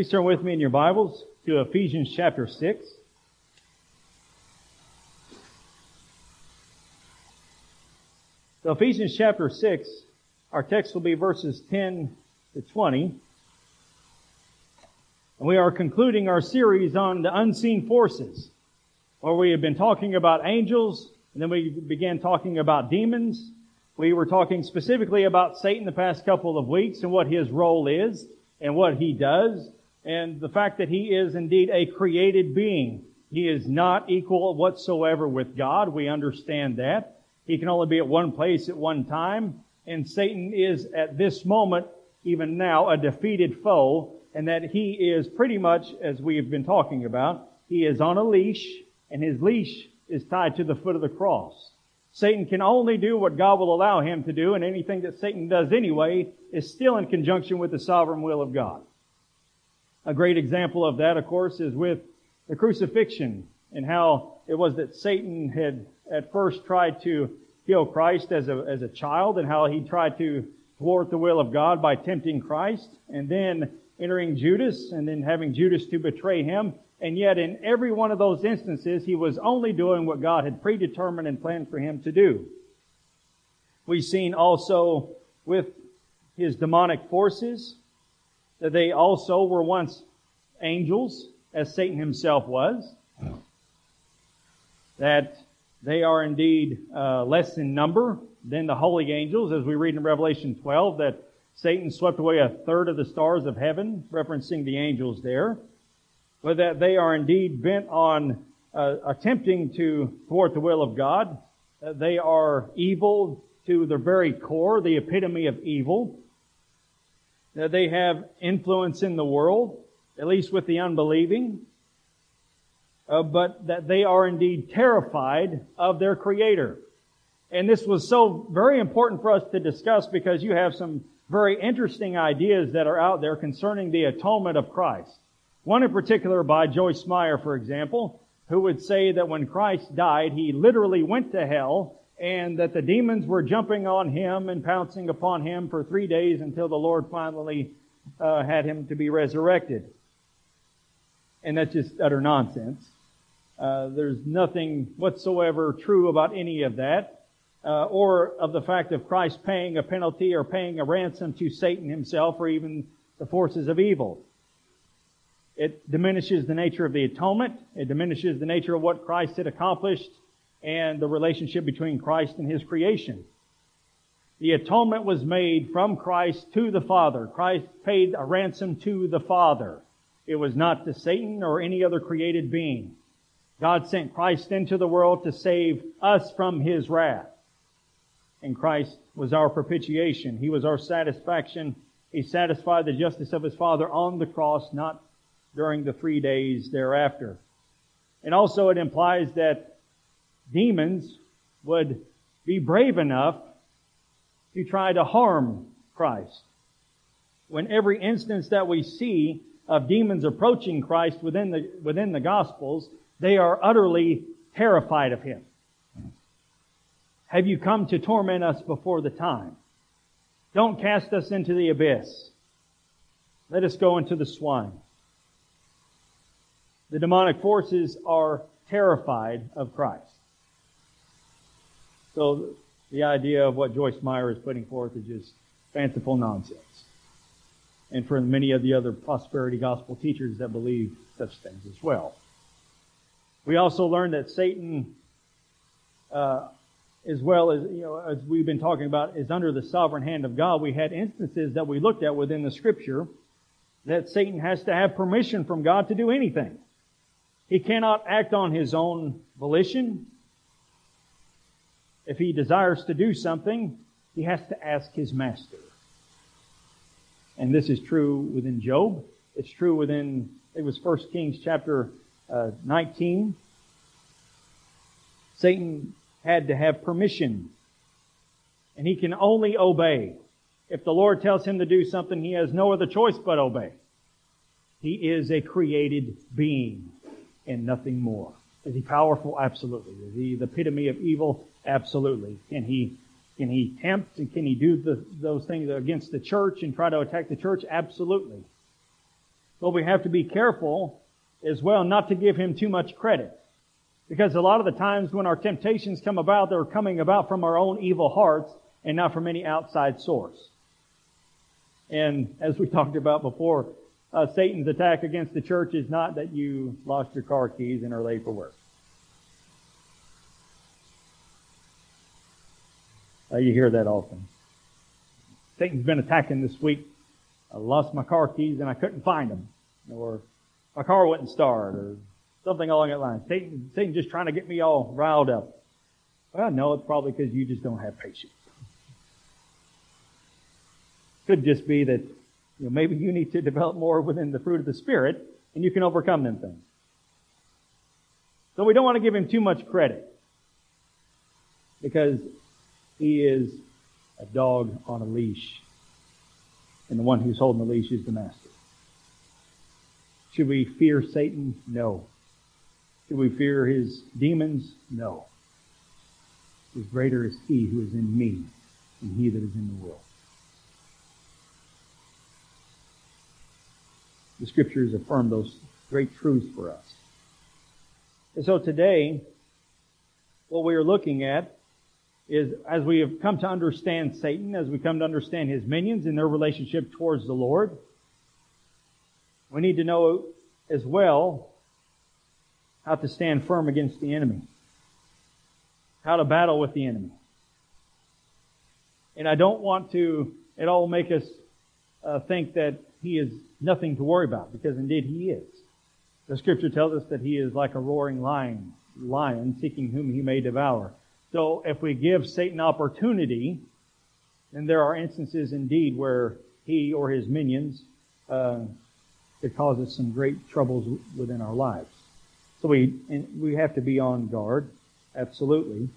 Please turn with me in your Bibles to Ephesians chapter 6. So Ephesians chapter 6, our text will be verses 10 to 20. And we are concluding our series on the unseen forces, where we have been talking about angels, and then we began talking about demons. We were talking specifically about Satan the past couple of weeks and what his role is and what he does, and the fact that he is indeed a created being. He is not equal whatsoever with God. We understand that. He can only be at one place at one time. And Satan is at this moment, even now, a defeated foe. And that he is pretty much, as we have been talking about, he is on a leash and his leash is tied to the foot of the cross. Satan can only do what God will allow him to do, and anything that Satan does anyway is still in conjunction with the sovereign will of God. A great example of that, of course, is with the crucifixion and how it was that Satan had at first tried to kill Christ as a, as a child and how he tried to thwart the will of God by tempting Christ and then entering Judas and then having Judas to betray him. And yet in every one of those instances, he was only doing what God had predetermined and planned for him to do. We've seen also with his demonic forces that they also were once angels, as Satan himself was. That they are indeed uh, less in number than the holy angels, as we read in Revelation 12 that Satan swept away a third of the stars of heaven, referencing the angels there. But that they are indeed bent on uh, attempting to thwart the will of God. They are evil to their very core, the epitome of evil. That they have influence in the world, at least with the unbelieving uh, but that they are indeed terrified of their Creator. And this was so very important for us to discuss because you have some very interesting ideas that are out there concerning the atonement of Christ. One in particular by Joyce Meyer, for example, who would say that when Christ died, he literally went to hell and that the demons were jumping on him and pouncing upon him for three days until the Lord finally uh, had him to be resurrected. And that's just utter nonsense. Uh, there's nothing whatsoever true about any of that, uh, or of the fact of Christ paying a penalty or paying a ransom to Satan himself or even the forces of evil. It diminishes the nature of the atonement. It diminishes the nature of what Christ had accomplished and the relationship between Christ and His creation. The atonement was made from Christ to the Father. Christ paid a ransom to the Father. It was not to Satan or any other created being. God sent Christ into the world to save us from His wrath. And Christ was our propitiation. He was our satisfaction. He satisfied the justice of His Father on the cross, not during the three days thereafter. And also it implies that demons would be brave enough to try to harm Christ. When every instance that we see of demons approaching Christ within the, within the Gospels, they are utterly terrified of him. Have you come to torment us before the time? Don't cast us into the abyss. Let us go into the swine. The demonic forces are terrified of Christ. So the idea of what Joyce Meyer is putting forth is just fanciful nonsense. And for many of the other prosperity gospel teachers that believe such things as well. We also learned that Satan, uh, as well as you know, as we've been talking about, is under the sovereign hand of God. We had instances that we looked at within the Scripture that Satan has to have permission from God to do anything. He cannot act on his own volition. If he desires to do something, he has to ask his master. And this is true within Job. It's true within, it was 1 Kings chapter uh, 19, Satan had to have permission. And he can only obey. If the Lord tells him to do something, he has no other choice but obey. He is a created being and nothing more. Is he powerful? Absolutely. Is he the epitome of evil? Absolutely. Can he can he tempt and can he do the, those things against the church and try to attack the church? Absolutely. But we have to be careful as well not to give him too much credit. Because a lot of the times when our temptations come about, they're coming about from our own evil hearts and not from any outside source. And as we talked about before, uh, Satan's attack against the church is not that you lost your car keys and are late for work. Uh, you hear that often. Satan's been attacking this week. I lost my car keys and I couldn't find them. Or my car wouldn't start or something along that line. Satan, Satan just trying to get me all riled up. Well, no, it's probably because you just don't have patience. Could just be that you know, maybe you need to develop more within the fruit of the Spirit and you can overcome them things. So we don't want to give him too much credit because he is a dog on a leash and the one who's holding the leash is the master. Should we fear Satan? No. Should we fear his demons? No. Because greater is he who is in me than he that is in the world. The scriptures affirm those great truths for us. And so today, what we are looking at is as we have come to understand Satan, as we come to understand his minions and their relationship towards the Lord, we need to know as well how to stand firm against the enemy, how to battle with the enemy. And I don't want to at all make us uh, think that he is nothing to worry about, because indeed he is. The scripture tells us that he is like a roaring lion, lion seeking whom he may devour. So if we give Satan opportunity, then there are instances indeed where he or his minions uh, could cause us some great troubles within our lives. So we we have to be on guard, absolutely.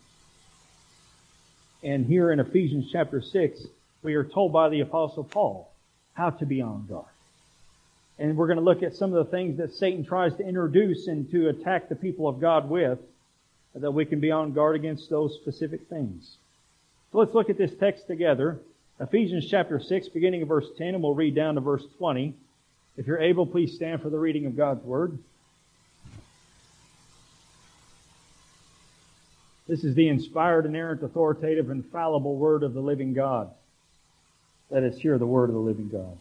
And here in Ephesians chapter six, we are told by the apostle Paul how to be on guard. And we're going to look at some of the things that Satan tries to introduce and to attack the people of God with, that we can be on guard against those specific things. So let's look at this text together. Ephesians chapter 6, beginning of verse 10, and we'll read down to verse 20. If you're able, please stand for the reading of God's Word. This is the inspired, inerrant, authoritative, infallible Word of the living God. Let us hear the Word of the living God.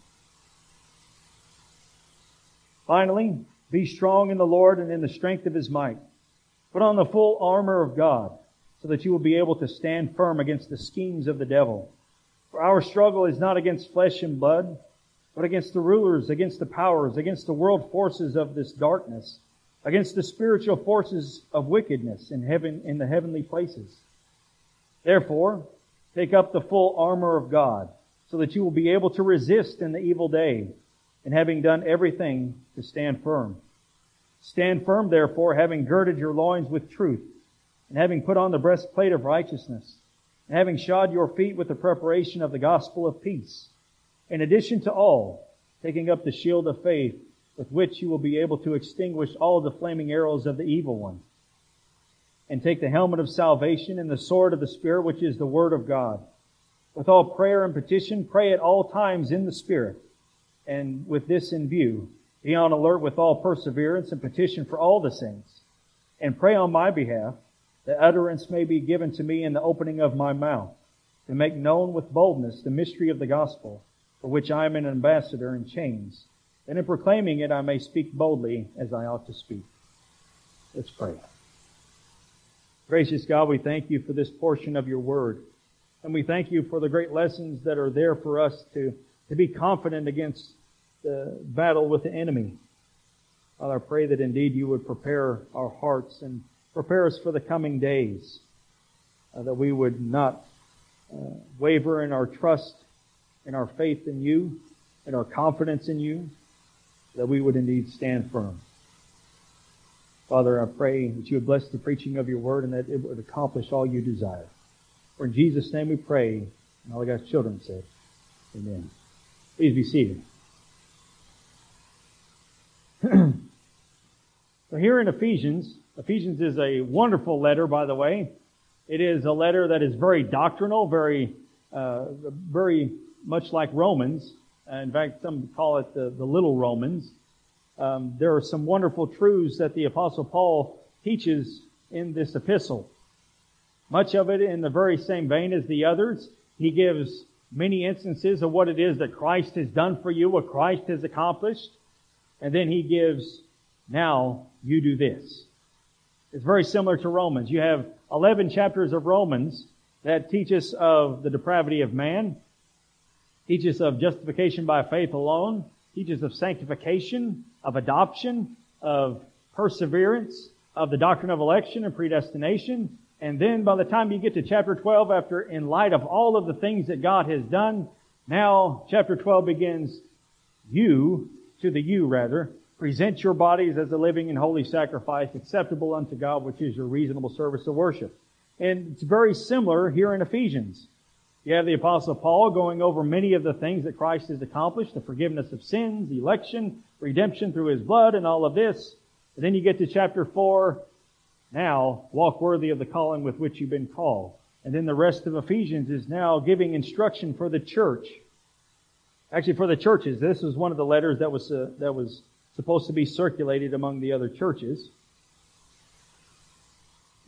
Finally, be strong in the Lord and in the strength of His might. Put on the full armor of God so that you will be able to stand firm against the schemes of the devil. For our struggle is not against flesh and blood, but against the rulers, against the powers, against the world forces of this darkness, against the spiritual forces of wickedness in heaven, in the heavenly places. Therefore, take up the full armor of God so that you will be able to resist in the evil day and having done everything to stand firm. Stand firm therefore, having girded your loins with truth and having put on the breastplate of righteousness and having shod your feet with the preparation of the gospel of peace in addition to all, taking up the shield of faith with which you will be able to extinguish all the flaming arrows of the evil one. And take the helmet of salvation and the sword of the Spirit, which is the Word of God. With all prayer and petition, pray at all times in the Spirit. And with this in view, be on alert with all perseverance and petition for all the saints. And pray on my behalf that utterance may be given to me in the opening of my mouth to make known with boldness the mystery of the gospel for which I am an ambassador in chains, that in proclaiming it I may speak boldly as I ought to speak. Let's pray. Gracious God, we thank you for this portion of your word. And we thank you for the great lessons that are there for us to, to be confident against the battle with the enemy. Father, I pray that indeed you would prepare our hearts and prepare us for the coming days, uh, that we would not uh, waver in our trust in our faith in you in our confidence in you, that we would indeed stand firm. Father, I pray that you would bless the preaching of your word and that it would accomplish all you desire. For in Jesus' name we pray, and all God's children said, Amen. Please be seated. so here in Ephesians, Ephesians is a wonderful letter, by the way. It is a letter that is very doctrinal, very, uh, very much like Romans. Uh, in fact, some call it the, the little Romans. um, there are some wonderful truths that the Apostle Paul teaches in this epistle. Much of it in the very same vein as the others. He gives many instances of what it is that Christ has done for you, what Christ has accomplished. And then he gives, now you do this. It's very similar to Romans. You have 11 chapters of Romans that teach us of the depravity of man, teach us of justification by faith alone, teach us of sanctification, of adoption, of perseverance, of the doctrine of election and predestination. And then by the time you get to chapter 12, after in light of all of the things that God has done, now chapter 12 begins, you, to the you rather, present your bodies as a living and holy sacrifice acceptable unto God, which is your reasonable service of worship. And it's very similar here in Ephesians. You have the apostle Paul going over many of the things that Christ has accomplished, the forgiveness of sins, election, redemption through his blood, and all of this. And then you get to chapter 4. Now, walk worthy of the calling with which you've been called. And then the rest of Ephesians is now giving instruction for the church. Actually, for the churches. This was one of the letters that was, uh, that was supposed to be circulated among the other churches.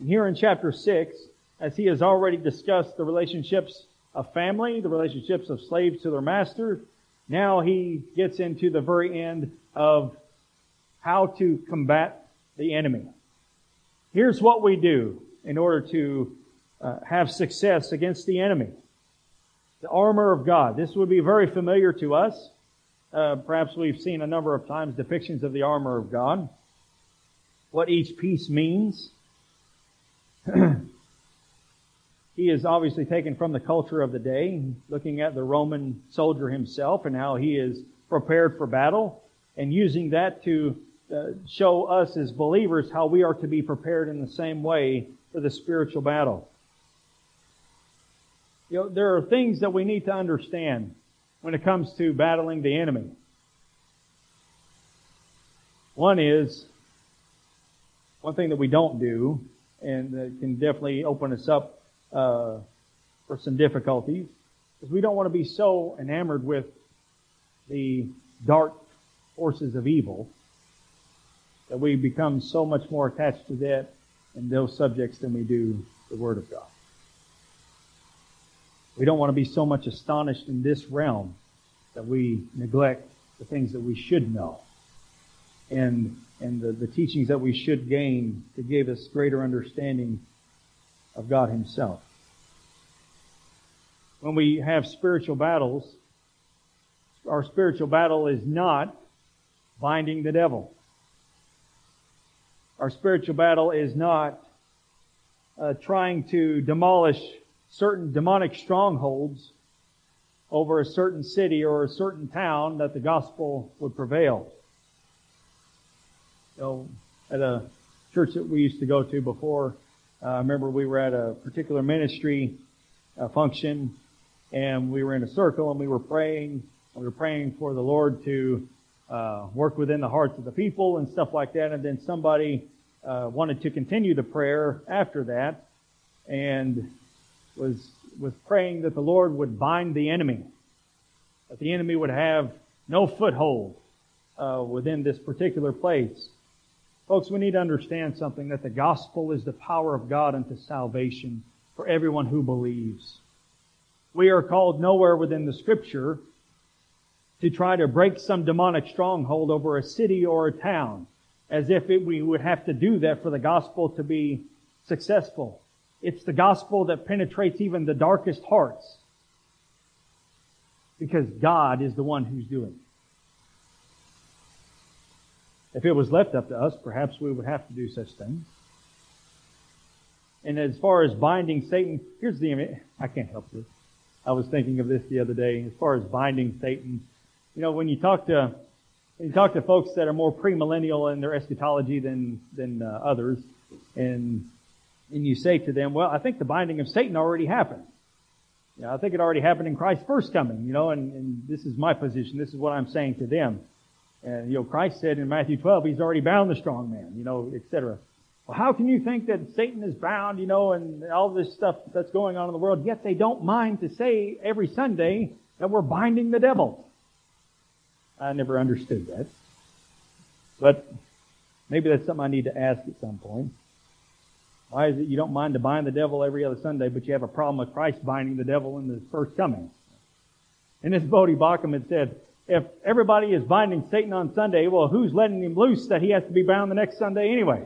Here in chapter 6, as he has already discussed the relationships of family, the relationships of slaves to their master, now he gets into the very end of how to combat the enemy. Here's what we do in order to uh, have success against the enemy. The armor of God. This would be very familiar to us. Uh, perhaps we've seen a number of times depictions of the armor of God. What each piece means. he is obviously taken from the culture of the day, looking at the Roman soldier himself and how he is prepared for battle, and using that to uh, show us as believers how we are to be prepared in the same way for the spiritual battle. You know, there are things that we need to understand when it comes to battling the enemy. One is, one thing that we don't do, and that can definitely open us up uh, for some difficulties, is we don't want to be so enamored with the dark forces of evil that we become so much more attached to that and those subjects than we do the Word of God. We don't want to be so much astonished in this realm that we neglect the things that we should know and, and the, the teachings that we should gain to give us greater understanding of God Himself. When we have spiritual battles, our spiritual battle is not binding the devil. Our spiritual battle is not uh, trying to demolish certain demonic strongholds over a certain city or a certain town that the gospel would prevail. You know, at a church that we used to go to before, uh, I remember we were at a particular ministry uh, function and we were in a circle and we were praying. We were praying for the Lord to uh, work within the hearts of the people and stuff like that. And then somebody uh, wanted to continue the prayer after that, and was was praying that the Lord would bind the enemy, that the enemy would have no foothold uh, within this particular place. Folks, we need to understand something that the gospel is the power of God unto salvation for everyone who believes. We are called nowhere within the scripture to try to break some demonic stronghold over a city or a town, as if it, we would have to do that for the gospel to be successful. It's the gospel that penetrates even the darkest hearts. Because God is the one who's doing it. If it was left up to us, perhaps we would have to do such things. And as far as binding Satan, here's the. I can't help this. I was thinking of this the other day. As far as binding Satan, you know, when you talk to when you talk to folks that are more premillennial in their eschatology than than uh, others, and and you say to them, "Well, I think the binding of Satan already happened. Know, I think it already happened in Christ's first coming. You know, and, and this is my position. This is what I'm saying to them. And you know, Christ said in Matthew 12, He's already bound the strong man. You know, etc. Well, how can you think that Satan is bound, you know, and all this stuff that's going on in the world, yet they don't mind to say every Sunday that we're binding the devil? I never understood that. But maybe that's something I need to ask at some point. Why is it you don't mind to bind the devil every other Sunday, but you have a problem with Christ binding the devil in the first coming? And this Voddie Baucham had said, if everybody is binding Satan on Sunday, well, who's letting him loose that he has to be bound the next Sunday anyway?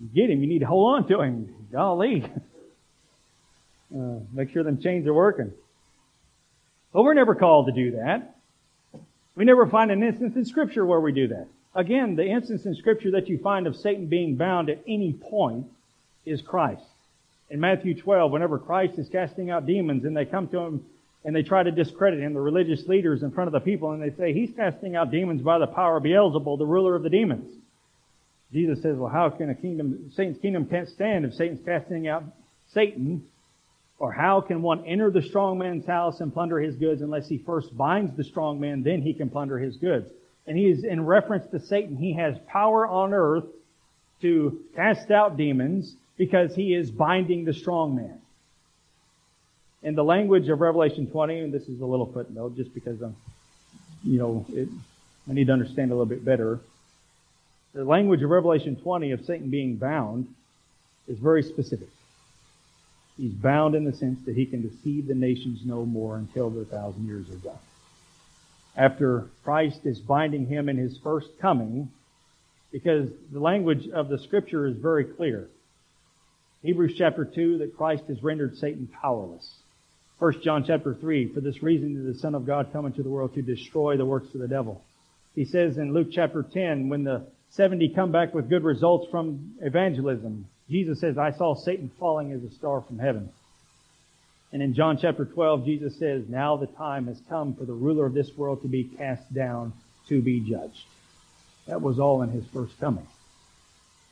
You get him, you need to hold on to him. Golly. Uh, make sure them chains are working. But we're never called to do that. We never find an instance in Scripture where we do that. Again, the instance in Scripture that you find of Satan being bound at any point is Christ. In Matthew 12, whenever Christ is casting out demons and they come to him and they try to discredit him, the religious leaders in front of the people, and they say, He's casting out demons by the power of Beelzebul, the ruler of the demons. Jesus says, Well, how can a kingdom, Satan's kingdom can't stand if Satan's casting out Satan? Or how can one enter the strong man's house and plunder his goods unless he first binds the strong man, then he can plunder his goods? And he is in reference to Satan. He has power on earth to cast out demons because he is binding the strong man. In the language of Revelation 20, and this is a little footnote just because I'm, you know, it, I need to understand a little bit better. The language of Revelation 20 of Satan being bound is very specific. He's bound in the sense that he can deceive the nations no more until the thousand years are done. After Christ is binding him in his first coming, because the language of the scripture is very clear. Hebrews chapter 2, that Christ has rendered Satan powerless. 1 John chapter 3, for this reason did the Son of God come into the world to destroy the works of the devil. He says in Luke chapter 10, when the 70 come back with good results from evangelism, Jesus says, I saw Satan falling as a star from heaven. And in John chapter 12, Jesus says, Now the time has come for the ruler of this world to be cast down to be judged. That was all in his first coming.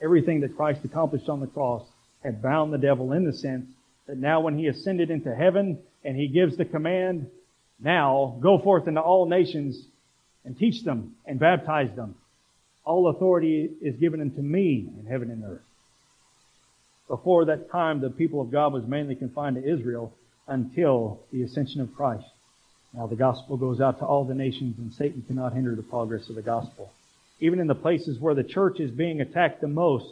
Everything that Christ accomplished on the cross had bound the devil in the sense that now when he ascended into heaven and he gives the command, now go forth into all nations and teach them and baptize them. All authority is given unto me in heaven and earth. Before that time, the people of God was mainly confined to Israel until the ascension of Christ. Now the gospel goes out to all the nations and Satan cannot hinder the progress of the gospel. Even in the places where the church is being attacked the most,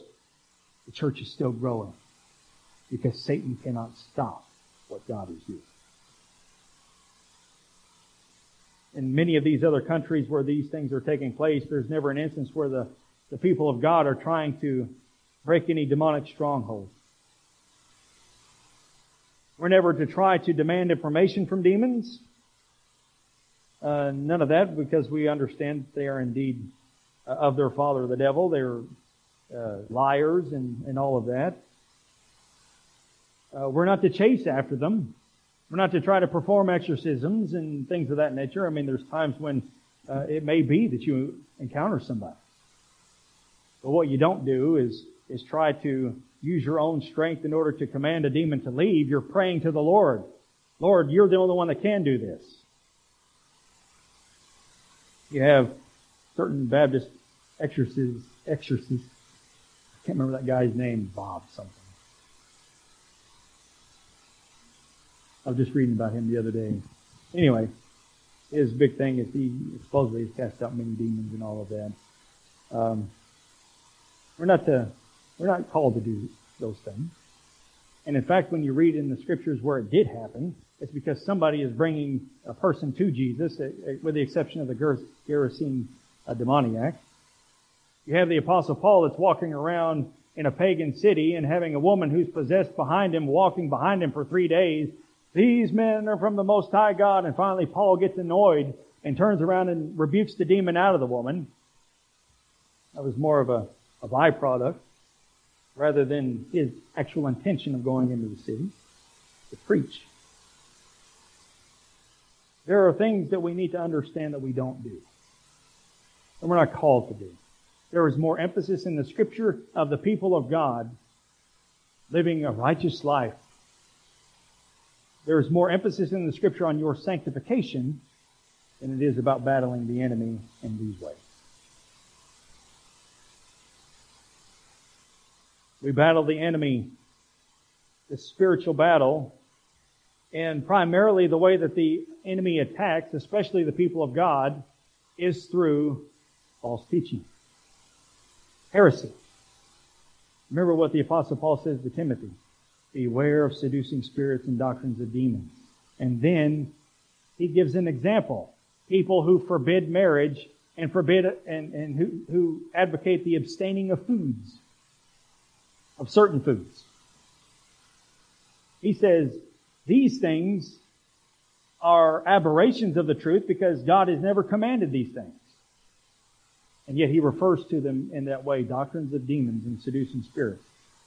the church is still growing because Satan cannot stop what God is doing. In many of these other countries where these things are taking place, there's never an instance where the, the people of God are trying to break any demonic stronghold. We're never to try to demand information from demons. Uh, none of that because we understand they are indeed uh, of their father, the devil. They're uh, liars and, and all of that. Uh, we're not to chase after them. We're not to try to perform exorcisms and things of that nature. I mean, there's times when uh, it may be that you encounter somebody. But what you don't do is is try to use your own strength in order to command a demon to leave, you're praying to the Lord. Lord, you're the only one that can do this. You have certain Baptist exorcists, exorcists, I can't remember that guy's name, Bob something. I was just reading about him the other day. Anyway, his big thing is he supposedly has cast out many demons and all of that. Um, we're not to we're not called to do those things. And in fact, when you read in the scriptures where it did happen, it's because somebody is bringing a person to Jesus, eh, eh, with the exception of the Gerasene uh, demoniac. You have the apostle Paul that's walking around in a pagan city and having a woman who's possessed behind him, walking behind him for three days. These men are from the Most High God. And finally Paul gets annoyed and turns around and rebukes the demon out of the woman. That was more of a, a byproduct rather than his actual intention of going into the city to preach. There are things that we need to understand that we don't do. And we're not called to do. There is more emphasis in the scripture of the people of God living a righteous life. There is more emphasis in the scripture on your sanctification than it is about battling the enemy in these ways. We battle the enemy, the spiritual battle, And primarily the way that the enemy attacks, especially the people of God, is through false teaching. Heresy. Remember what the apostle Paul says to Timothy. Beware of seducing spirits and doctrines of demons. And then he gives an example. People who forbid marriage and forbid and, and who, who advocate the abstaining of foods, of certain foods. He says these things are aberrations of the truth because God has never commanded these things. And yet he refers to them in that way, doctrines of demons and seducing spirits.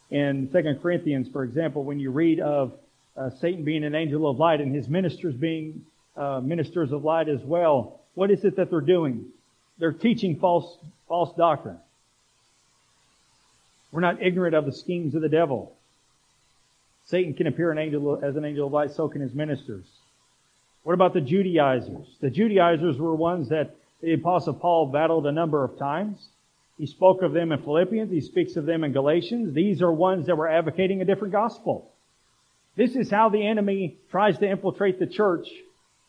In 2 Corinthians, for example, when you read of uh, Satan being an angel of light and his ministers being uh, ministers of light as well, what is it that they're doing? They're teaching false, false doctrine. We're not ignorant of the schemes of the devil. Satan can appear an angel, as an angel of light, so can his ministers. What about the Judaizers? The Judaizers were ones that the apostle Paul battled a number of times. He spoke of them in Philippians. He speaks of them in Galatians. These are ones that were advocating a different gospel. This is how the enemy tries to infiltrate the church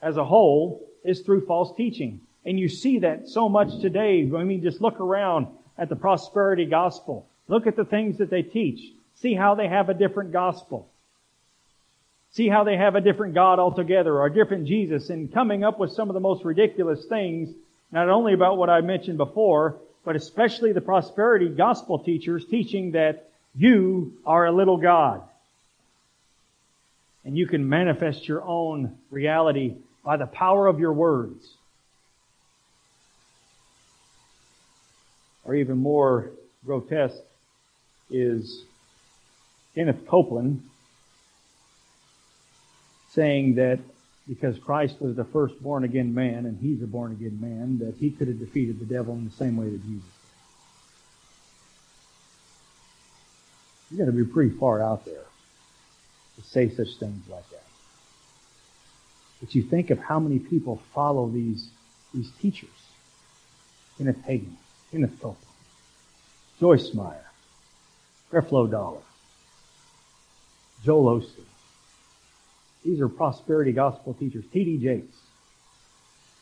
as a whole is through false teaching. And you see that so much today. I mean, just look around at the prosperity gospel. Look at the things that they teach. See how they have a different gospel. See how they have a different God altogether or a different Jesus and coming up with some of the most ridiculous things, not only about what I mentioned before, but especially the prosperity gospel teachers teaching that you are a little God. And you can manifest your own reality by the power of your words. Or even more grotesque is Kenneth Copeland saying that because Christ was the first born again man and he's a born again man, that he could have defeated the devil in the same way that Jesus did. You got to be pretty far out there to say such things like that. But you think of how many people follow these, these teachers. Kenneth Hagin, Kenneth Copeland, Joyce Meyer, Creflo Dollar, Joel Osteen. These are prosperity gospel teachers, T.D. Jakes,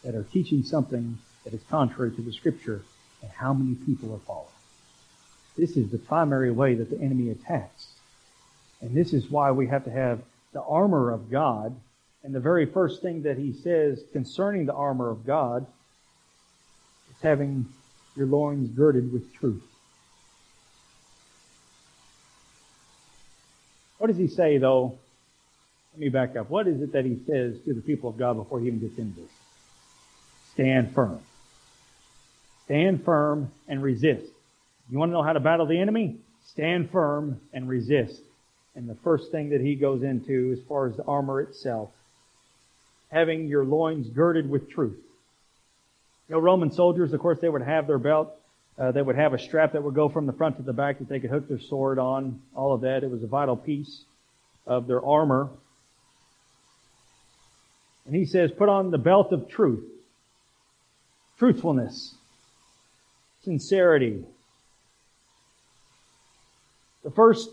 that are teaching something that is contrary to the scripture, and how many people are following. This is the primary way that the enemy attacks. And this is why we have to have the armor of God. And the very first thing that he says concerning the armor of God is having your loins girded with truth. What does he say, though? Let me back up. What is it that he says to the people of God before he even gets into this? Stand firm. Stand firm and resist. You want to know how to battle the enemy? Stand firm and resist. And the first thing that he goes into as far as the armor itself, having your loins girded with truth. You know, Roman soldiers, of course, they would have their belt. Uh, they would have a strap that would go from the front to the back that they could hook their sword on. All of that. It was a vital piece of their armor. And he says, put on the belt of truth. Truthfulness. Sincerity. The first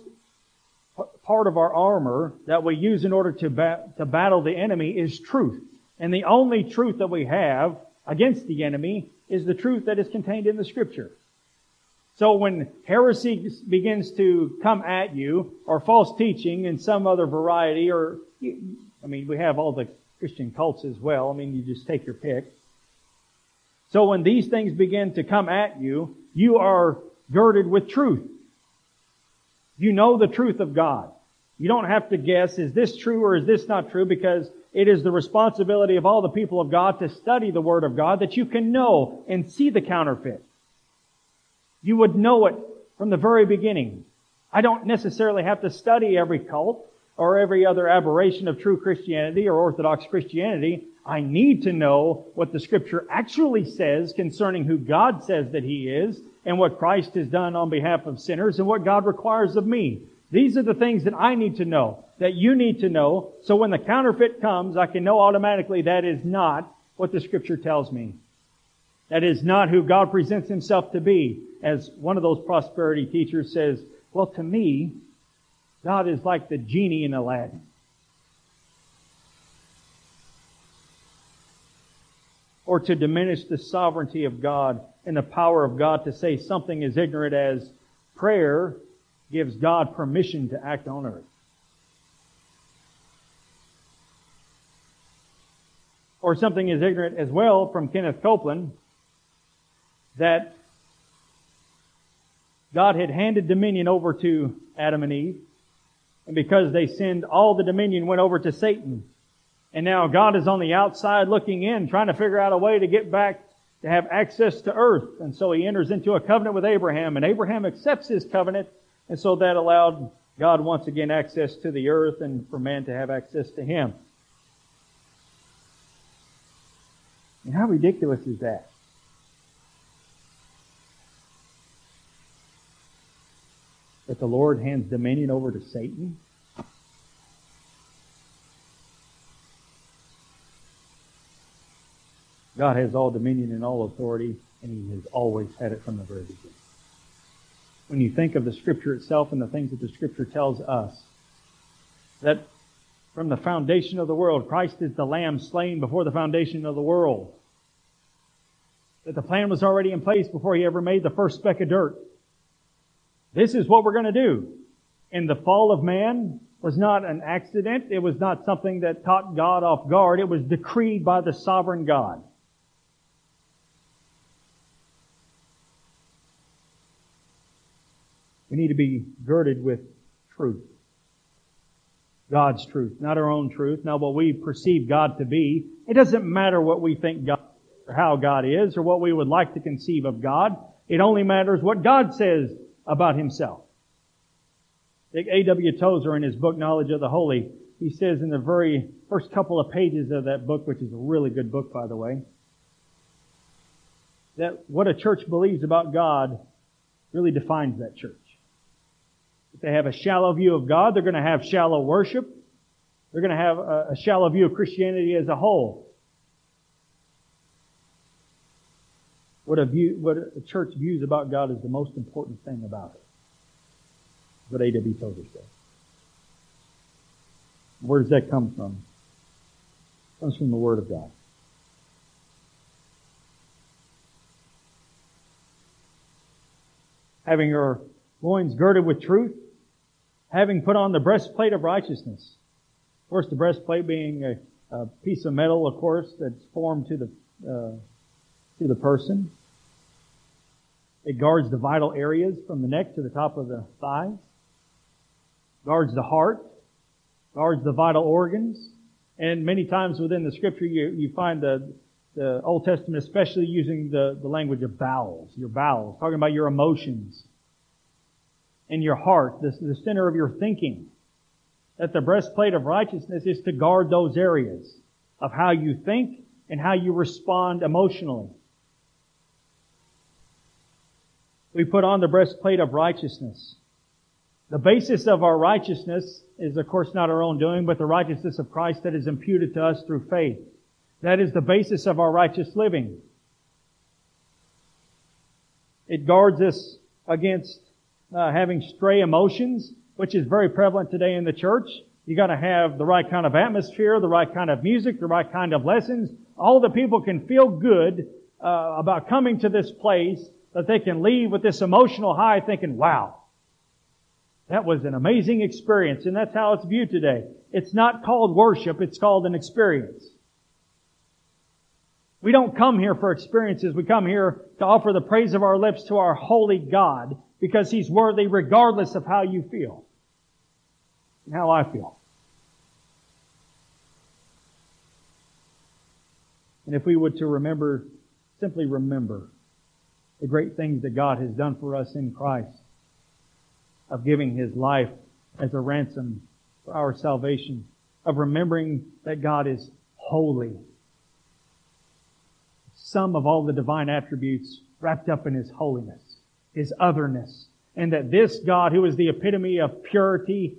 part of our armor that we use in order to, to battle the enemy is truth. And the only truth that we have against the enemy is the truth that is contained in the scripture. So when heresy begins to come at you, or false teaching in some other variety, or, I mean, we have all the Christian cults as well. I mean, you just take your pick. So when these things begin to come at you, you are girded with truth. You know the truth of God. You don't have to guess, is this true or is this not true? Because it is the responsibility of all the people of God to study the Word of God that you can know and see the counterfeit. You would know it from the very beginning. I don't necessarily have to study every cult or every other aberration of true Christianity or Orthodox Christianity. I need to know what the Scripture actually says concerning who God says that He is and what Christ has done on behalf of sinners and what God requires of me. These are the things that I need to know, that you need to know, so when the counterfeit comes, I can know automatically that is not what the scripture tells me. That is not who God presents himself to be. As one of those prosperity teachers says, well, to me, God is like the genie in Aladdin. Or to diminish the sovereignty of God and the power of God to say something as ignorant as prayer gives God permission to act on earth. Or something as ignorant as well from Kenneth Copeland that God had handed dominion over to Adam and Eve. And because they sinned, all the dominion went over to Satan. And now God is on the outside looking in, trying to figure out a way to get back to have access to earth. And so he enters into a covenant with Abraham, and Abraham accepts his covenant, and so that allowed God once again access to the earth and for man to have access to him. And how ridiculous is that? That the Lord hands dominion over to Satan? God has all dominion and all authority, and He has always had it from the very beginning. When you think of the Scripture itself and the things that the Scripture tells us, that from the foundation of the world, Christ is the Lamb slain before the foundation of the world. That the plan was already in place before He ever made the first speck of dirt. This is what we're going to do. And the fall of man was not an accident. It was not something that caught God off guard. It was decreed by the sovereign God. We need to be girded with truth. God's truth, not our own truth, not what we perceive God to be. It doesn't matter what we think God or how God is or what we would like to conceive of God. It only matters what God says about himself. A.W. Tozer in his book Knowledge of the Holy, he says in the very first couple of pages of that book, which is a really good book by the way, that what a church believes about God really defines that church. If they have a shallow view of God, they're going to have shallow worship. They're going to have a, shallow view of Christianity as a whole. What a view, what a church views about God is the most important thing about it. What A.W. Tozer said. Where does that come from? It comes from the Word of God. Having your loins girded with truth, having put on the breastplate of righteousness. Of course, the breastplate being a, a piece of metal, of course, that's formed to the uh, to the person. It guards the vital areas from the neck to the top of the thighs. Guards the heart. Guards the vital organs. And many times within the scripture, you, you find the, the Old Testament especially using the, the language of bowels, your bowels, talking about your emotions, in your heart, the, the center of your thinking. That the breastplate of righteousness is to guard those areas of how you think and how you respond emotionally. We put on the breastplate of righteousness. The basis of our righteousness is of course not our own doing, but the righteousness of Christ that is imputed to us through faith. That is the basis of our righteous living. It guards us against uh, having stray emotions, which is very prevalent today in the church. You got to have the right kind of atmosphere, the right kind of music, the right kind of lessons. All the people can feel good uh, about coming to this place that they can leave with this emotional high, thinking, "Wow, that was an amazing experience." And that's how it's viewed today. It's not called worship; it's called an experience. We don't come here for experiences. We come here to offer the praise of our lips to our holy God because He's worthy regardless of how you feel and how I feel. And if we would to remember, simply remember the great things that God has done for us in Christ of giving His life as a ransom for our salvation, of remembering that God is holy. Some of all the divine attributes wrapped up in His holiness his otherness. And that this God, who is the epitome of purity,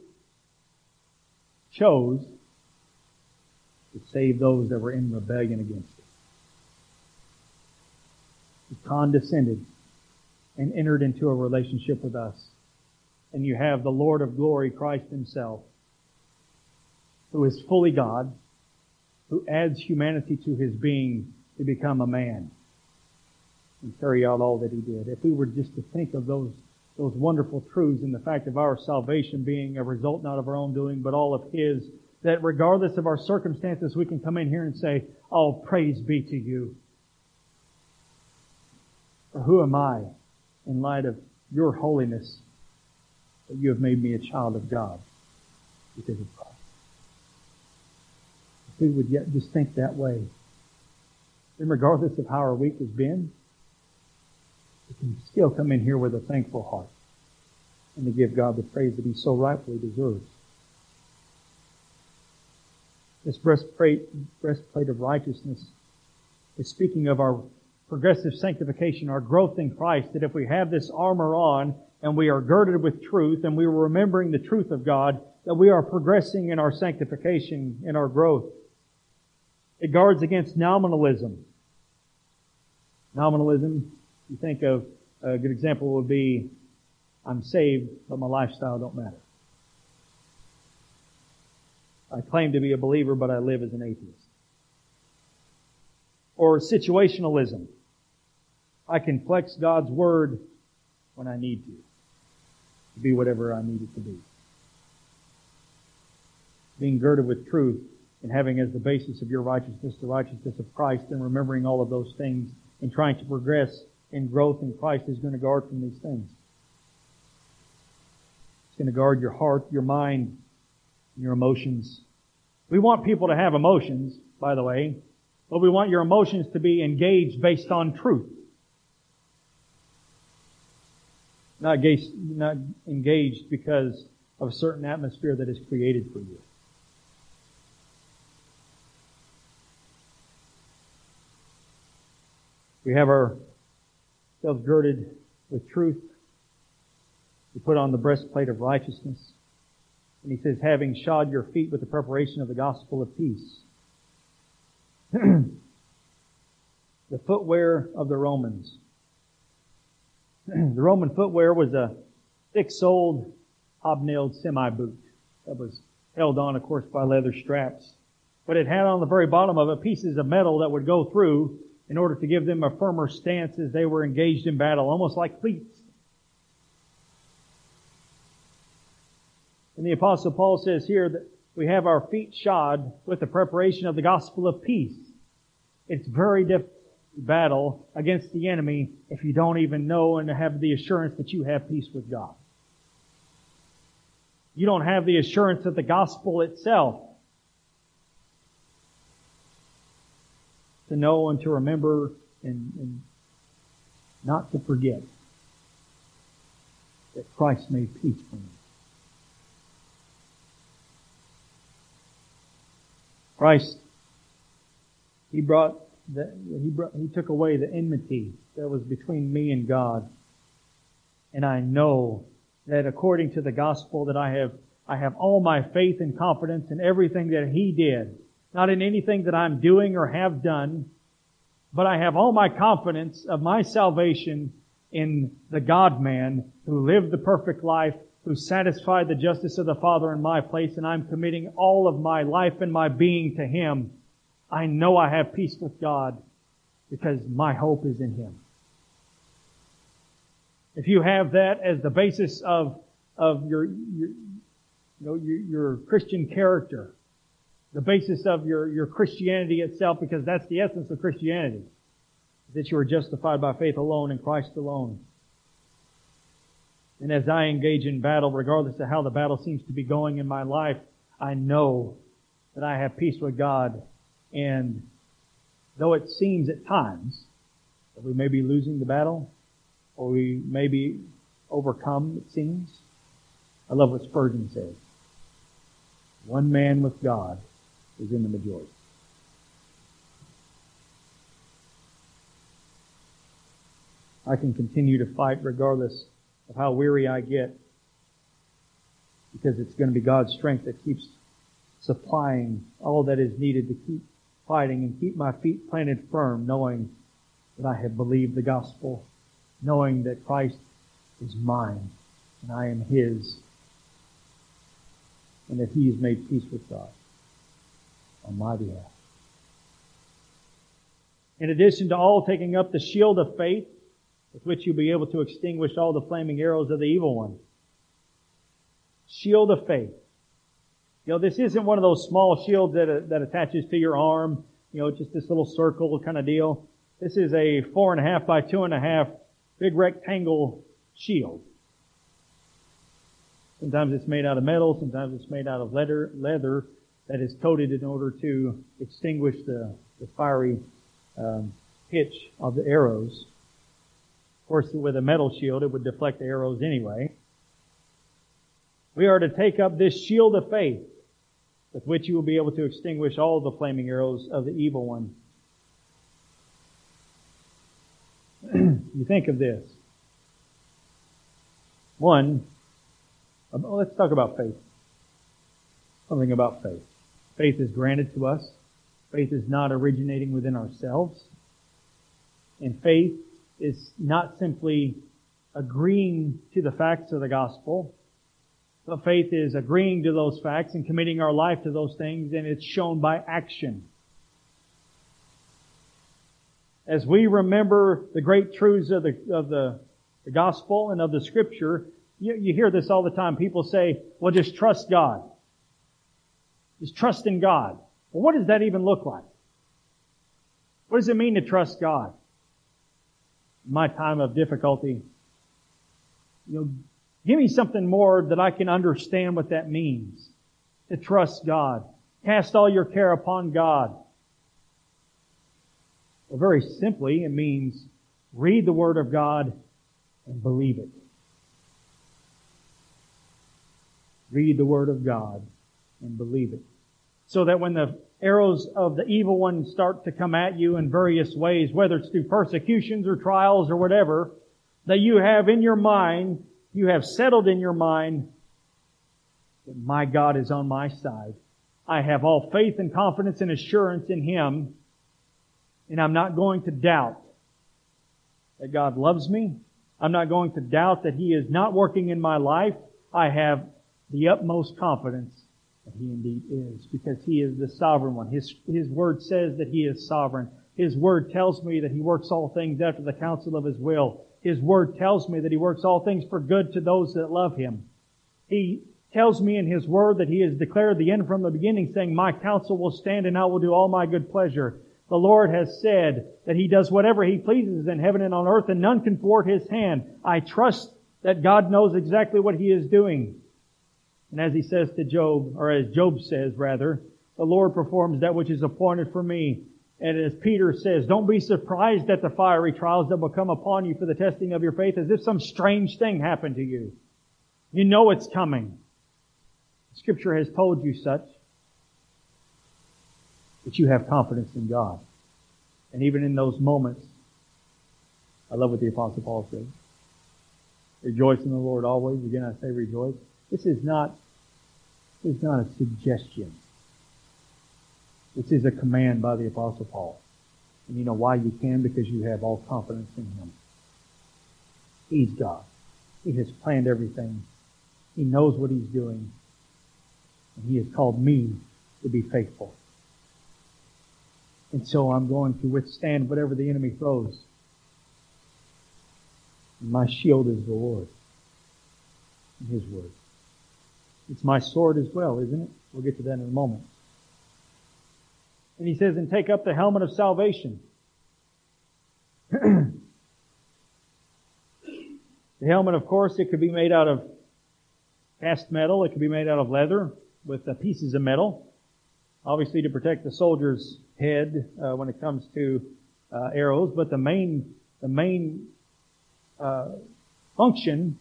chose to save those that were in rebellion against him. He condescended and entered into a relationship with us. And you have the Lord of glory, Christ himself, who is fully God, who adds humanity to his being to become a man and carry out all that he did. If we were just to think of those those wonderful truths and the fact of our salvation being a result not of our own doing, but all of his, that regardless of our circumstances, we can come in here and say, Oh, praise be to you. For who am I in light of your holiness that you have made me a child of God because of Christ? If we would yet just think that way, then regardless of how our week has been, we can still come in here with a thankful heart and to give God the praise that He so rightfully deserves. This breastplate, breastplate of righteousness is speaking of our progressive sanctification, our growth in Christ, that if we have this armor on and we are girded with truth and we are remembering the truth of God, that we are progressing in our sanctification, in our growth. It guards against nominalism. Nominalism, you think of a good example would be, I'm saved, but my lifestyle don't matter. I claim to be a believer, but I live as an atheist. Or situationalism. I can flex God's word when I need to. To be whatever I need it to be. Being girded with truth and having as the basis of your righteousness the righteousness of Christ and remembering all of those things and trying to progress in growth in Christ is going to guard from these things. It's going to guard your heart, your mind, your emotions. We want people to have emotions, by the way, but we want your emotions to be engaged based on truth. Not engaged, not engaged because of a certain atmosphere that is created for you. We have ourselves girded with truth. We put on the breastplate of righteousness. And he says, having shod your feet with the preparation of the gospel of peace. the footwear of the Romans. the Roman footwear was a thick-soled, hobnailed semi-boot that was held on, of course, by leather straps. But it had on the very bottom of it pieces of metal that would go through in order to give them a firmer stance as they were engaged in battle, almost like cleats. And the apostle Paul says here that we have our feet shod with the preparation of the gospel of peace. It's very difficult battle against the enemy if you don't even know and have the assurance that you have peace with God. You don't have the assurance that the gospel itself to know and to remember and, and not to forget that Christ made peace for me. Christ, He brought the, He brought, He took away the enmity that was between me and God. And I know that according to the gospel that I have, I have all my faith and confidence in everything that He did. Not in anything that I'm doing or have done, but I have all my confidence of my salvation in the God-man who lived the perfect life who satisfied the justice of the Father in my place, and I'm committing all of my life and my being to Him, I know I have peace with God because my hope is in Him. If you have that as the basis of, of your, your, you know, your, your Christian character, the basis of your, your Christianity itself, because that's the essence of Christianity, that you are justified by faith alone in Christ alone. And as I engage in battle, regardless of how the battle seems to be going in my life, I know that I have peace with God. And though it seems at times that we may be losing the battle, or we may be overcome, it seems, I love what Spurgeon says. One man with God is in the majority. I can continue to fight regardless of how weary I get because it's going to be God's strength that keeps supplying all that is needed to keep fighting and keep my feet planted firm knowing that I have believed the gospel, knowing that Christ is mine and I am His and that He has made peace with God on my behalf. In addition to all taking up the shield of faith, with which you'll be able to extinguish all the flaming arrows of the evil one. Shield of faith. You know, this isn't one of those small shields that, uh, that attaches to your arm, you know, just this little circle kind of deal. This is a four and a half by two and a half big rectangle shield. Sometimes it's made out of metal, sometimes it's made out of leather, leather that is coated in order to extinguish the, the fiery um, pitch of the arrows. Of course, with a metal shield, it would deflect the arrows anyway. We are to take up this shield of faith with which you will be able to extinguish all the flaming arrows of the evil one. you think of this. One, um, let's talk about faith. Something about faith. Faith is granted to us. Faith is not originating within ourselves. And faith is not simply agreeing to the facts of the gospel, but faith is agreeing to those facts and committing our life to those things, and it's shown by action. As we remember the great truths of the, of the, the gospel and of the scripture, you, you hear this all the time. People say, well, just trust God. Just trust in God. Well, what does that even look like? What does it mean to trust God? In my time of difficulty, you know, give me something more that I can understand what that means. To trust God. Cast all your care upon God. Well, very simply, it means read the Word of God and believe it. Read the Word of God and believe it. So that when the arrows of the evil one start to come at you in various ways, whether it's through persecutions or trials or whatever, that you have in your mind, you have settled in your mind that my God is on my side. I have all faith and confidence and assurance in Him, and I'm not going to doubt that God loves me. I'm not going to doubt that He is not working in my life. I have the utmost confidence that He indeed is, because He is the sovereign one. His, His Word says that He is sovereign. His Word tells me that He works all things after the counsel of His will. His Word tells me that He works all things for good to those that love Him. He tells me in His Word that He has declared the end from the beginning, saying, My counsel will stand and I will do all my good pleasure. The Lord has said that He does whatever He pleases in heaven and on earth and none can thwart His hand. I trust that God knows exactly what He is doing. And as he says to Job, or as Job says rather, the Lord performs that which is appointed for me. And as Peter says, don't be surprised at the fiery trials that will come upon you for the testing of your faith as if some strange thing happened to you. You know it's coming. Scripture has told you such. But you have confidence in God. And even in those moments, I love what the apostle Paul said. Rejoice in the Lord always. Again, I say rejoice. This is not, this is not a suggestion. This is a command by the Apostle Paul. And you know why you can? Because you have all confidence in Him. He's God. He has planned everything. He knows what He's doing. And He has called me to be faithful. And so I'm going to withstand whatever the enemy throws. My shield is the Lord and His Word. It's my sword as well, isn't it? We'll get to that in a moment. And he says, and take up the helmet of salvation. the helmet, of course, it could be made out of cast metal. It could be made out of leather with uh, pieces of metal. Obviously to protect the soldier's head uh, when it comes to uh, arrows. But the main, the main uh, function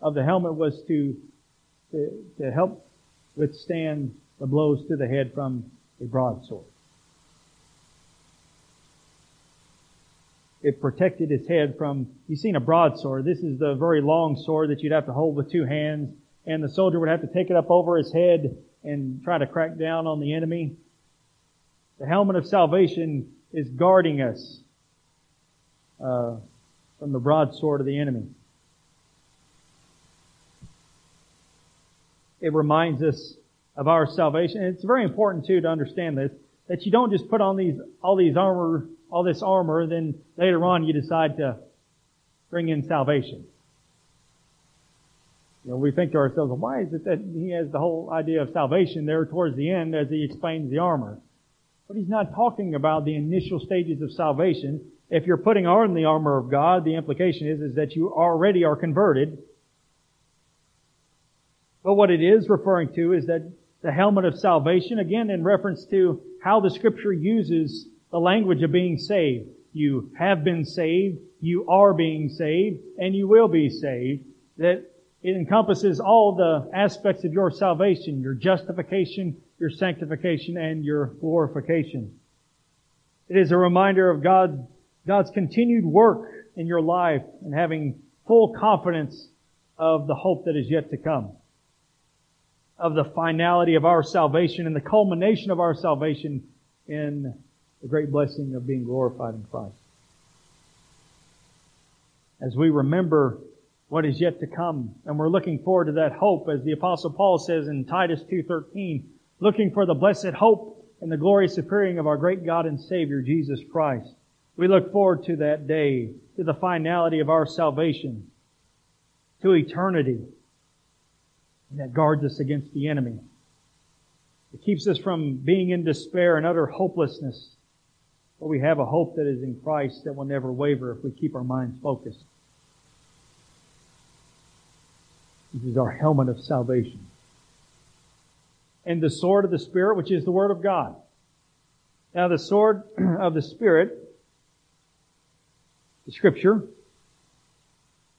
of the helmet was to to, to help withstand the blows to the head from a broadsword. It protected his head from, you've seen a broadsword. This is the very long sword that you'd have to hold with two hands, and the soldier would have to take it up over his head and try to crack down on the enemy. The helmet of salvation is guarding us uh, from the broadsword of the enemy. It reminds us of our salvation. And it's very important too to understand this, that you don't just put on these, all these armor all this armor, then later on you decide to bring in salvation. You know, we think to ourselves, well, why is it that he has the whole idea of salvation there towards the end as he explains the armor? But he's not talking about the initial stages of salvation. If you're putting on the armor of God, the implication is, is that you already are converted. But what it is referring to is that the helmet of salvation, again in reference to how the scripture uses the language of being saved. You have been saved, you are being saved, and you will be saved. That it encompasses all the aspects of your salvation, your justification, your sanctification, and your glorification. It is a reminder of God, God's continued work in your life and having full confidence of the hope that is yet to come. Of the finality of our salvation and the culmination of our salvation in the great blessing of being glorified in Christ. As we remember what is yet to come. And we're looking forward to that hope, as the apostle Paul says in Titus 2.13, looking for the blessed hope and the glorious appearing of our great God and Savior, Jesus Christ. We look forward to that day, to the finality of our salvation, to eternity, that guards us against the enemy. It keeps us from being in despair and utter hopelessness. But we have a hope that is in Christ that will never waver if we keep our minds focused. This is our helmet of salvation. And the sword of the Spirit, which is the Word of God. Now the sword of the Spirit, the Scripture,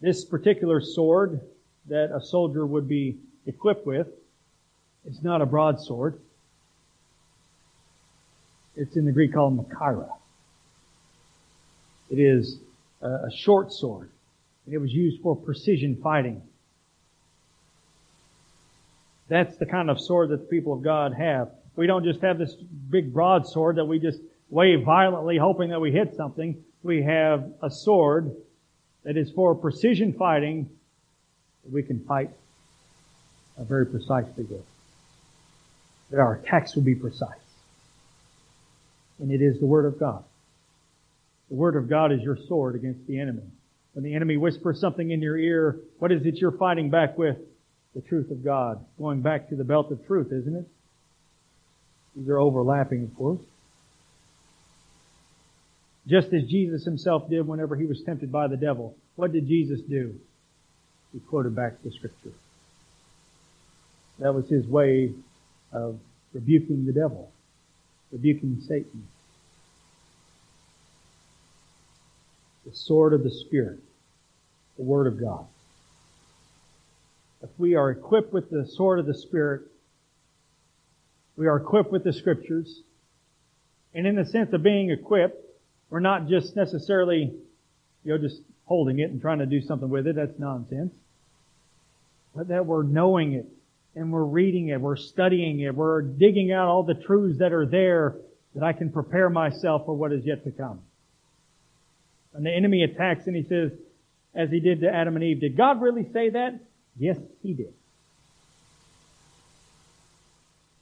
this particular sword that a soldier would be equipped with, is not a broadsword. It's in the Greek called Machaira. It is a short sword. And it was used for precision fighting. That's the kind of sword that the people of God have. We don't just have this big broadsword that we just wave violently hoping that we hit something. We have a sword that is for precision fighting that we can fight very precise with. That our text will be precise. And it is the Word of God. The Word of God is your sword against the enemy. When the enemy whispers something in your ear, what is it you're fighting back with? the truth of God. Going back to the belt of truth, isn't it? These are overlapping, of course. Just as Jesus himself did whenever he was tempted by the devil. What did Jesus do? He quoted back the scripture. That was his way of rebuking the devil, rebuking Satan. The sword of the Spirit, the Word of God if we are equipped with the sword of the Spirit, we are equipped with the Scriptures, and in the sense of being equipped, we're not just necessarily, you know, just holding it and trying to do something with it. That's nonsense. But that we're knowing it, and we're reading it, we're studying it, we're digging out all the truths that are there that I can prepare myself for what is yet to come. And the enemy attacks and he says, as he did to Adam and Eve, did God really say that? Yes, he did.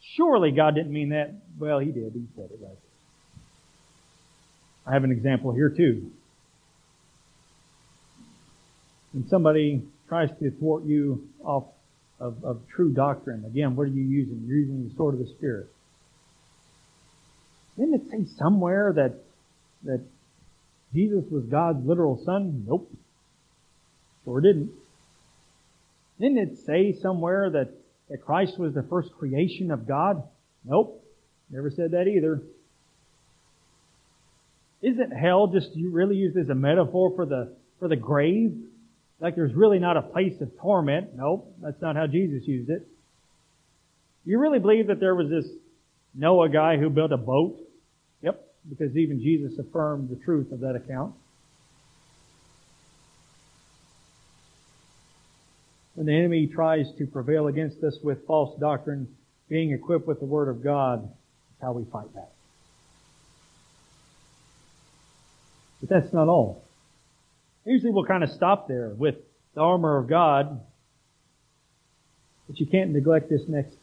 Surely God didn't mean that. Well, he did. He said it right. I have an example here too. When somebody tries to thwart you off of, of true doctrine, again, what are you using? You're using the sword of the Spirit. Didn't it say somewhere that that Jesus was God's literal son? Nope. Sure didn't. Didn't it say somewhere that, that Christ was the first creation of God? Nope. Never said that either. Isn't hell just you really used as a metaphor for the, for the grave? Like there's really not a place of torment? Nope. That's not how Jesus used it. You really believe that there was this Noah guy who built a boat? Yep. Because even Jesus affirmed the truth of that account. when the enemy tries to prevail against us with false doctrine, being equipped with the Word of God is how we fight back. But that's not all. Usually we'll kind of stop there with the armor of God, but you can't neglect this next,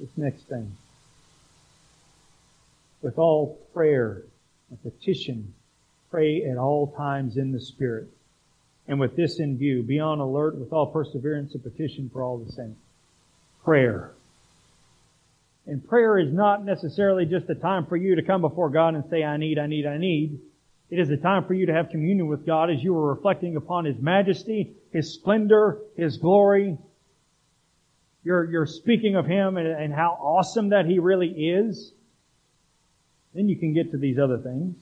this next thing. With all prayer and petition Pray at all times in the Spirit. And with this in view, be on alert with all perseverance and petition for all the saints. Prayer. And prayer is not necessarily just a time for you to come before God and say, I need, I need, I need. It is a time for you to have communion with God as you are reflecting upon His majesty, His splendor, His glory. You're, you're speaking of Him and, and how awesome that He really is. Then you can get to these other things.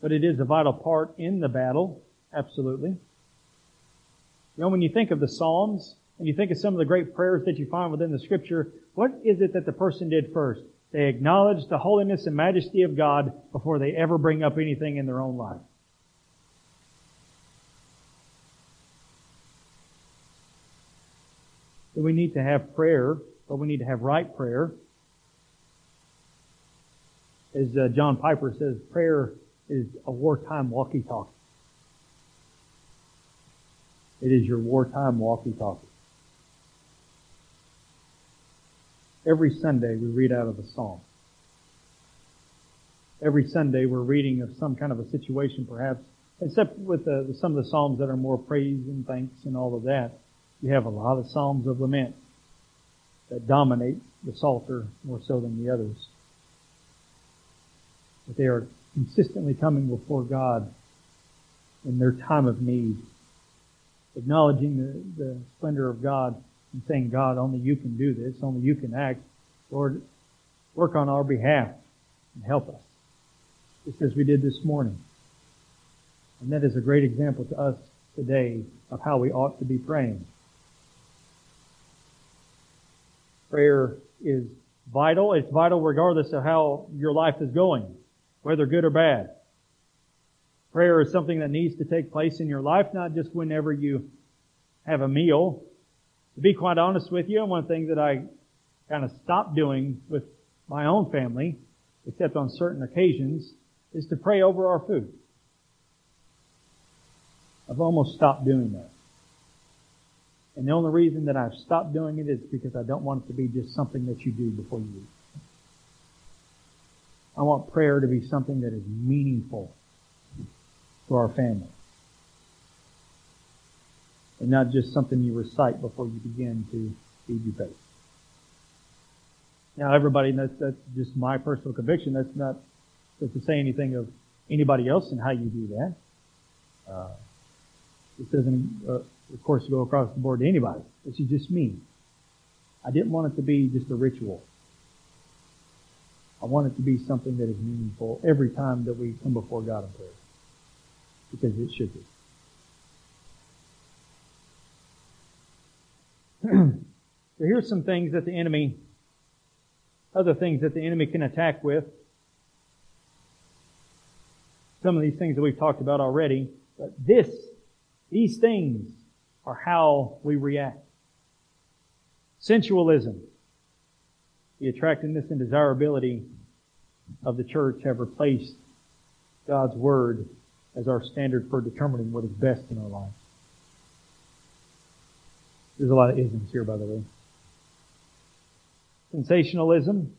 But it is a vital part in the battle, absolutely. You know, when you think of the Psalms, and you think of some of the great prayers that you find within the scripture, what is it that the person did first? They acknowledge the holiness and majesty of God before they ever bring up anything in their own life. So we need to have prayer, but we need to have right prayer. As uh, John Piper says, prayer is a wartime walkie-talkie. It is your wartime walkie-talkie. Every Sunday we read out of a psalm. Every Sunday we're reading of some kind of a situation perhaps, except with the, some of the psalms that are more praise and thanks and all of that. You have a lot of psalms of lament that dominate the Psalter more so than the others. But they are consistently coming before God in their time of need, acknowledging the, the splendor of God and saying, God, only you can do this, only you can act. Lord, work on our behalf and help us, just as we did this morning. And that is a great example to us today of how we ought to be praying. Prayer is vital. It's vital regardless of how your life is going whether good or bad. Prayer is something that needs to take place in your life, not just whenever you have a meal. To be quite honest with you, one thing that I kind of stopped doing with my own family, except on certain occasions, is to pray over our food. I've almost stopped doing that. And the only reason that I've stopped doing it is because I don't want it to be just something that you do before you eat. I want prayer to be something that is meaningful to our family. And not just something you recite before you begin to feed your faith. Now everybody, that's, that's just my personal conviction. That's not to say anything of anybody else and how you do that. Uh, this doesn't, uh, of course, go across the board to anybody. This is just me. I didn't want it to be just a ritual. I want it to be something that is meaningful every time that we come before God in prayer. Because it should be. so here's some things that the enemy, other things that the enemy can attack with. Some of these things that we've talked about already. But this, these things are how we react. Sensualism the attractiveness and desirability of the church have replaced God's Word as our standard for determining what is best in our life. There's a lot of isms here, by the way. Sensationalism.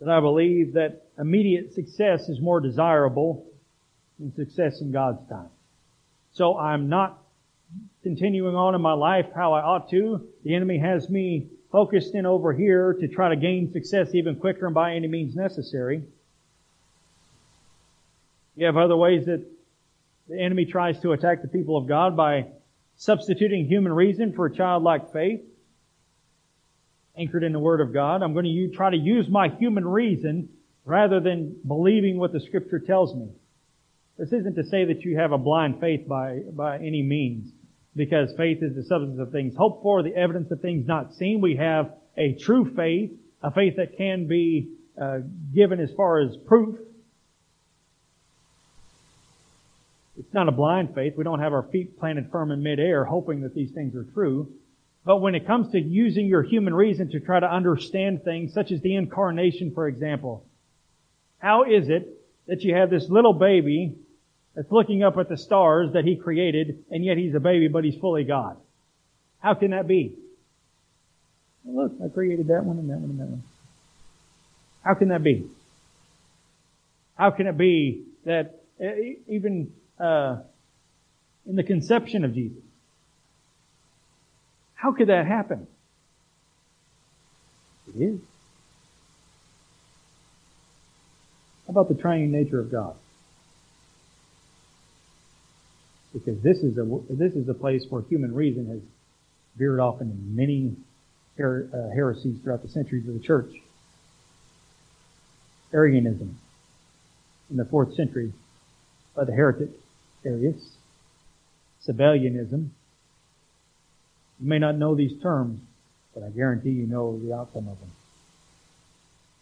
That I believe that immediate success is more desirable than success in God's time. So I'm not continuing on in my life how I ought to. The enemy has me focused in over here to try to gain success even quicker and by any means necessary. You have other ways that the enemy tries to attack the people of God by substituting human reason for a childlike faith anchored in the Word of God. I'm going to try to use my human reason rather than believing what the Scripture tells me. This isn't to say that you have a blind faith by, by any means because faith is the substance of things hoped for, the evidence of things not seen. We have a true faith, a faith that can be uh, given as far as proof. It's not a blind faith. We don't have our feet planted firm in midair hoping that these things are true. But when it comes to using your human reason to try to understand things, such as the incarnation, for example, how is it that you have this little baby that's looking up at the stars that he created, and yet he's a baby, but he's fully God. How can that be? Look, I created that one and that one and that one. How can that be? How can it be that eh, even uh, in the conception of Jesus, how could that happen? It is. How about the triune nature of God? Because this is a this is a place where human reason has veered off into many her, uh, heresies throughout the centuries of the church. Arianism in the fourth century by the heretic Arius. Sabellianism. You may not know these terms, but I guarantee you know the outcome of them.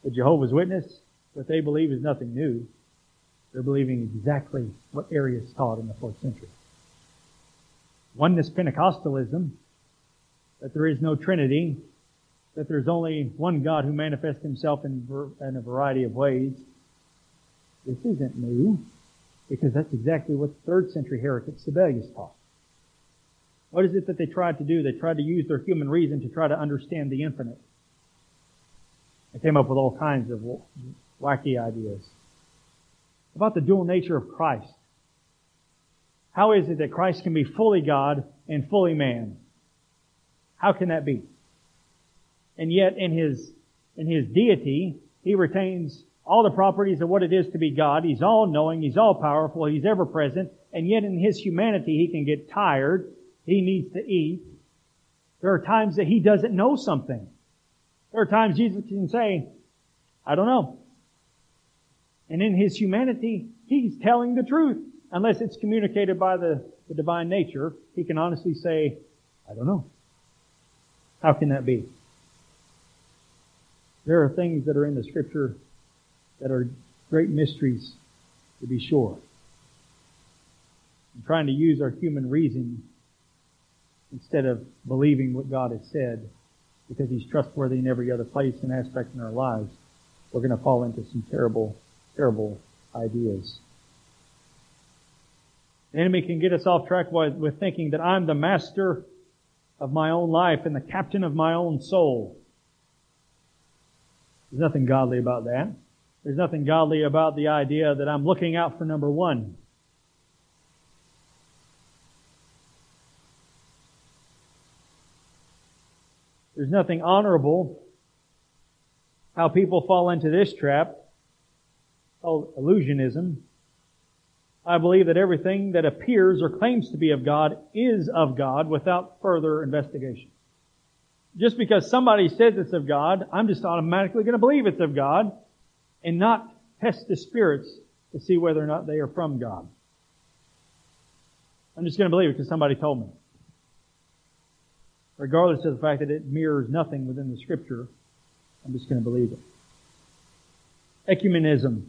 The Jehovah's Witness, what they believe is nothing new. They're believing exactly what Arius taught in the fourth century. Oneness Pentecostalism, that there is no Trinity, that there's only one God who manifests himself in, in a variety of ways. This isn't new, because that's exactly what the third century heretic Sabellius taught. What is it that they tried to do? They tried to use their human reason to try to understand the infinite. They came up with all kinds of wacky ideas. About the dual nature of Christ. How is it that Christ can be fully God and fully man? How can that be? And yet in his, in his deity, he retains all the properties of what it is to be God. He's all knowing, He's all powerful, He's ever present, and yet in His humanity He can get tired, He needs to eat. There are times that He doesn't know something. There are times Jesus can say, I don't know. And in His humanity, He's telling the truth. Unless it's communicated by the, the divine nature, He can honestly say, I don't know. How can that be? There are things that are in the scripture that are great mysteries, to be sure. And trying to use our human reason instead of believing what God has said because He's trustworthy in every other place and aspect in our lives, we're going to fall into some terrible, terrible ideas. The enemy can get us off track with, with thinking that I'm the master of my own life and the captain of my own soul. There's nothing godly about that. There's nothing godly about the idea that I'm looking out for number one. There's nothing honorable how people fall into this trap illusionism. I believe that everything that appears or claims to be of God is of God without further investigation. Just because somebody says it's of God, I'm just automatically going to believe it's of God and not test the spirits to see whether or not they are from God. I'm just going to believe it because somebody told me. Regardless of the fact that it mirrors nothing within the scripture, I'm just going to believe it. Ecumenism.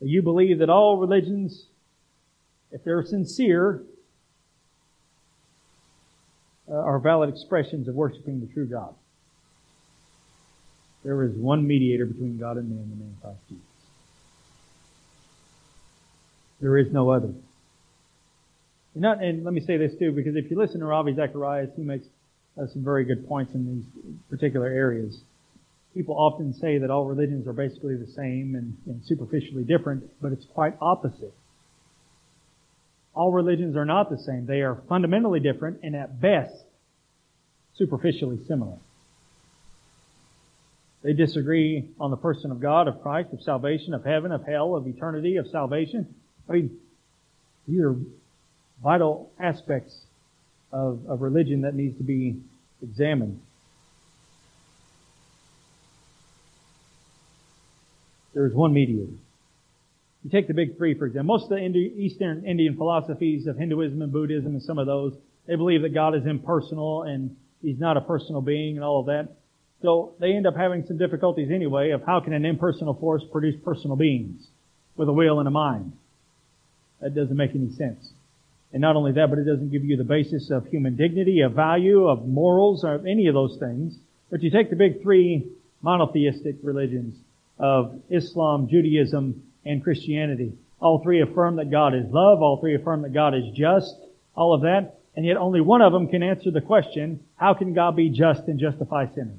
You believe that all religions, if they're sincere, uh, are valid expressions of worshiping the true God. There is one mediator between God and man, the man Christ Jesus. There is no other. And, not, and let me say this too, because if you listen to Ravi Zacharias, he makes uh, some very good points in these particular areas. People often say that all religions are basically the same and, and superficially different, but it's quite opposite. All religions are not the same. They are fundamentally different and at best superficially similar. They disagree on the person of God, of Christ, of salvation, of heaven, of hell, of eternity, of salvation. I mean, these are vital aspects of, of religion that needs to be examined. There is one mediator. You take the big three, for example. Most of the Eastern Indian philosophies of Hinduism and Buddhism and some of those, they believe that God is impersonal and He's not a personal being and all of that. So they end up having some difficulties anyway of how can an impersonal force produce personal beings with a will and a mind. That doesn't make any sense. And not only that, but it doesn't give you the basis of human dignity, of value, of morals, or of any of those things. But you take the big three monotheistic religions of Islam, Judaism, and Christianity. All three affirm that God is love. All three affirm that God is just. All of that. And yet only one of them can answer the question, how can God be just and justify sinners?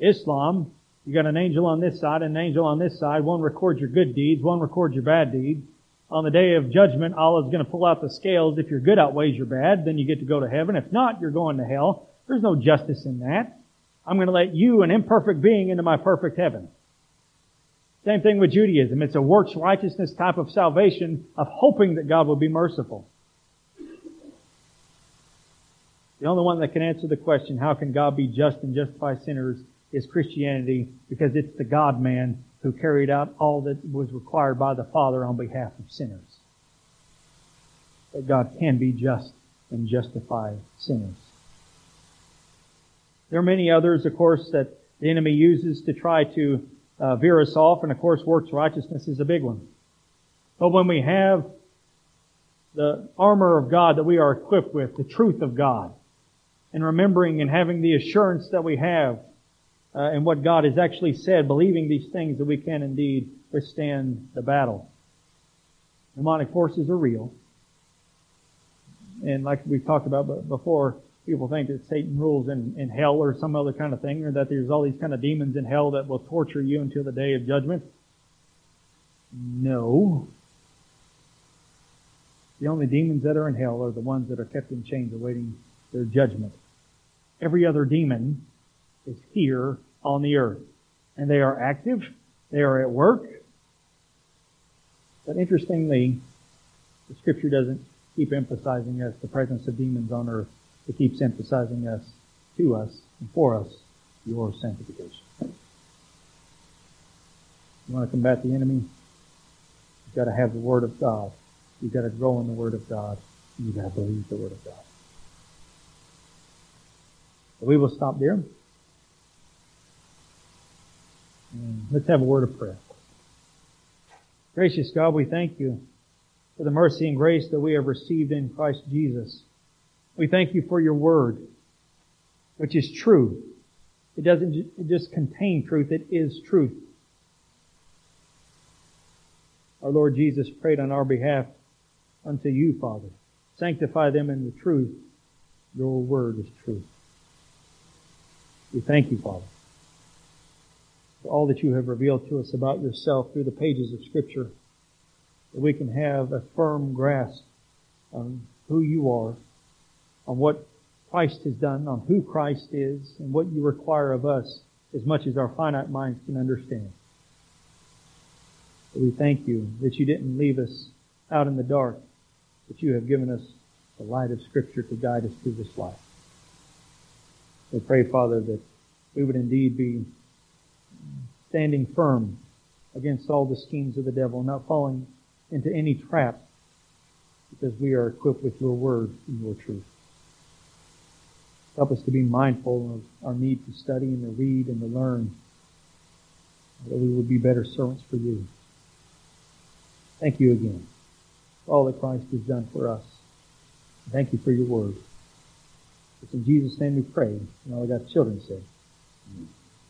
Islam You got an angel on this side and an angel on this side. One records your good deeds, one records your bad deeds. On the day of judgment, Allah's going to pull out the scales. If your good outweighs your bad, then you get to go to heaven. If not, you're going to hell. There's no justice in that. I'm going to let you, an imperfect being, into my perfect heaven. Same thing with Judaism. It's a works righteousness type of salvation of hoping that God will be merciful. The only one that can answer the question, how can God be just and justify sinners, is Christianity because it's the God man who carried out all that was required by the Father on behalf of sinners. That God can be just and justify sinners. There are many others, of course, that the enemy uses to try to uh, veer us off, and of course, works righteousness is a big one. But when we have the armor of God that we are equipped with, the truth of God, and remembering and having the assurance that we have uh, in what God has actually said, believing these things that we can indeed withstand the battle. Demonic forces are real. And like we talked about before, people think that Satan rules in, in hell or some other kind of thing, or that there's all these kind of demons in hell that will torture you until the day of judgment. No. The only demons that are in hell are the ones that are kept in chains awaiting their judgment. Every other demon is here on the earth. And they are active. They are at work. But interestingly, the scripture doesn't keep emphasizing us the presence of demons on earth. It keeps emphasizing us to us and for us your sanctification. You want to combat the enemy? You've got to have the Word of God. You've got to grow in the Word of God. You've got to believe the Word of God. We will stop there. And let's have a word of prayer. Gracious God, we thank you for the mercy and grace that we have received in Christ Jesus. We thank you for your word, which is true. It doesn't just contain truth, it is truth. Our Lord Jesus prayed on our behalf unto you, Father. Sanctify them in the truth. Your word is truth. We thank you, Father, for all that you have revealed to us about yourself through the pages of Scripture, that we can have a firm grasp on who you are, on what Christ has done, on who Christ is, and what you require of us as much as our finite minds can understand. But we thank you that you didn't leave us out in the dark, but you have given us the light of Scripture to guide us through this life. We pray, Father, that we would indeed be standing firm against all the schemes of the devil, not falling into any trap, because we are equipped with your word and your truth. Help us to be mindful of our need to study and to read and to learn, that we would be better servants for you. Thank you again for all that Christ has done for us. Thank you for your word. It's in Jesus' name we pray. And all we got children say.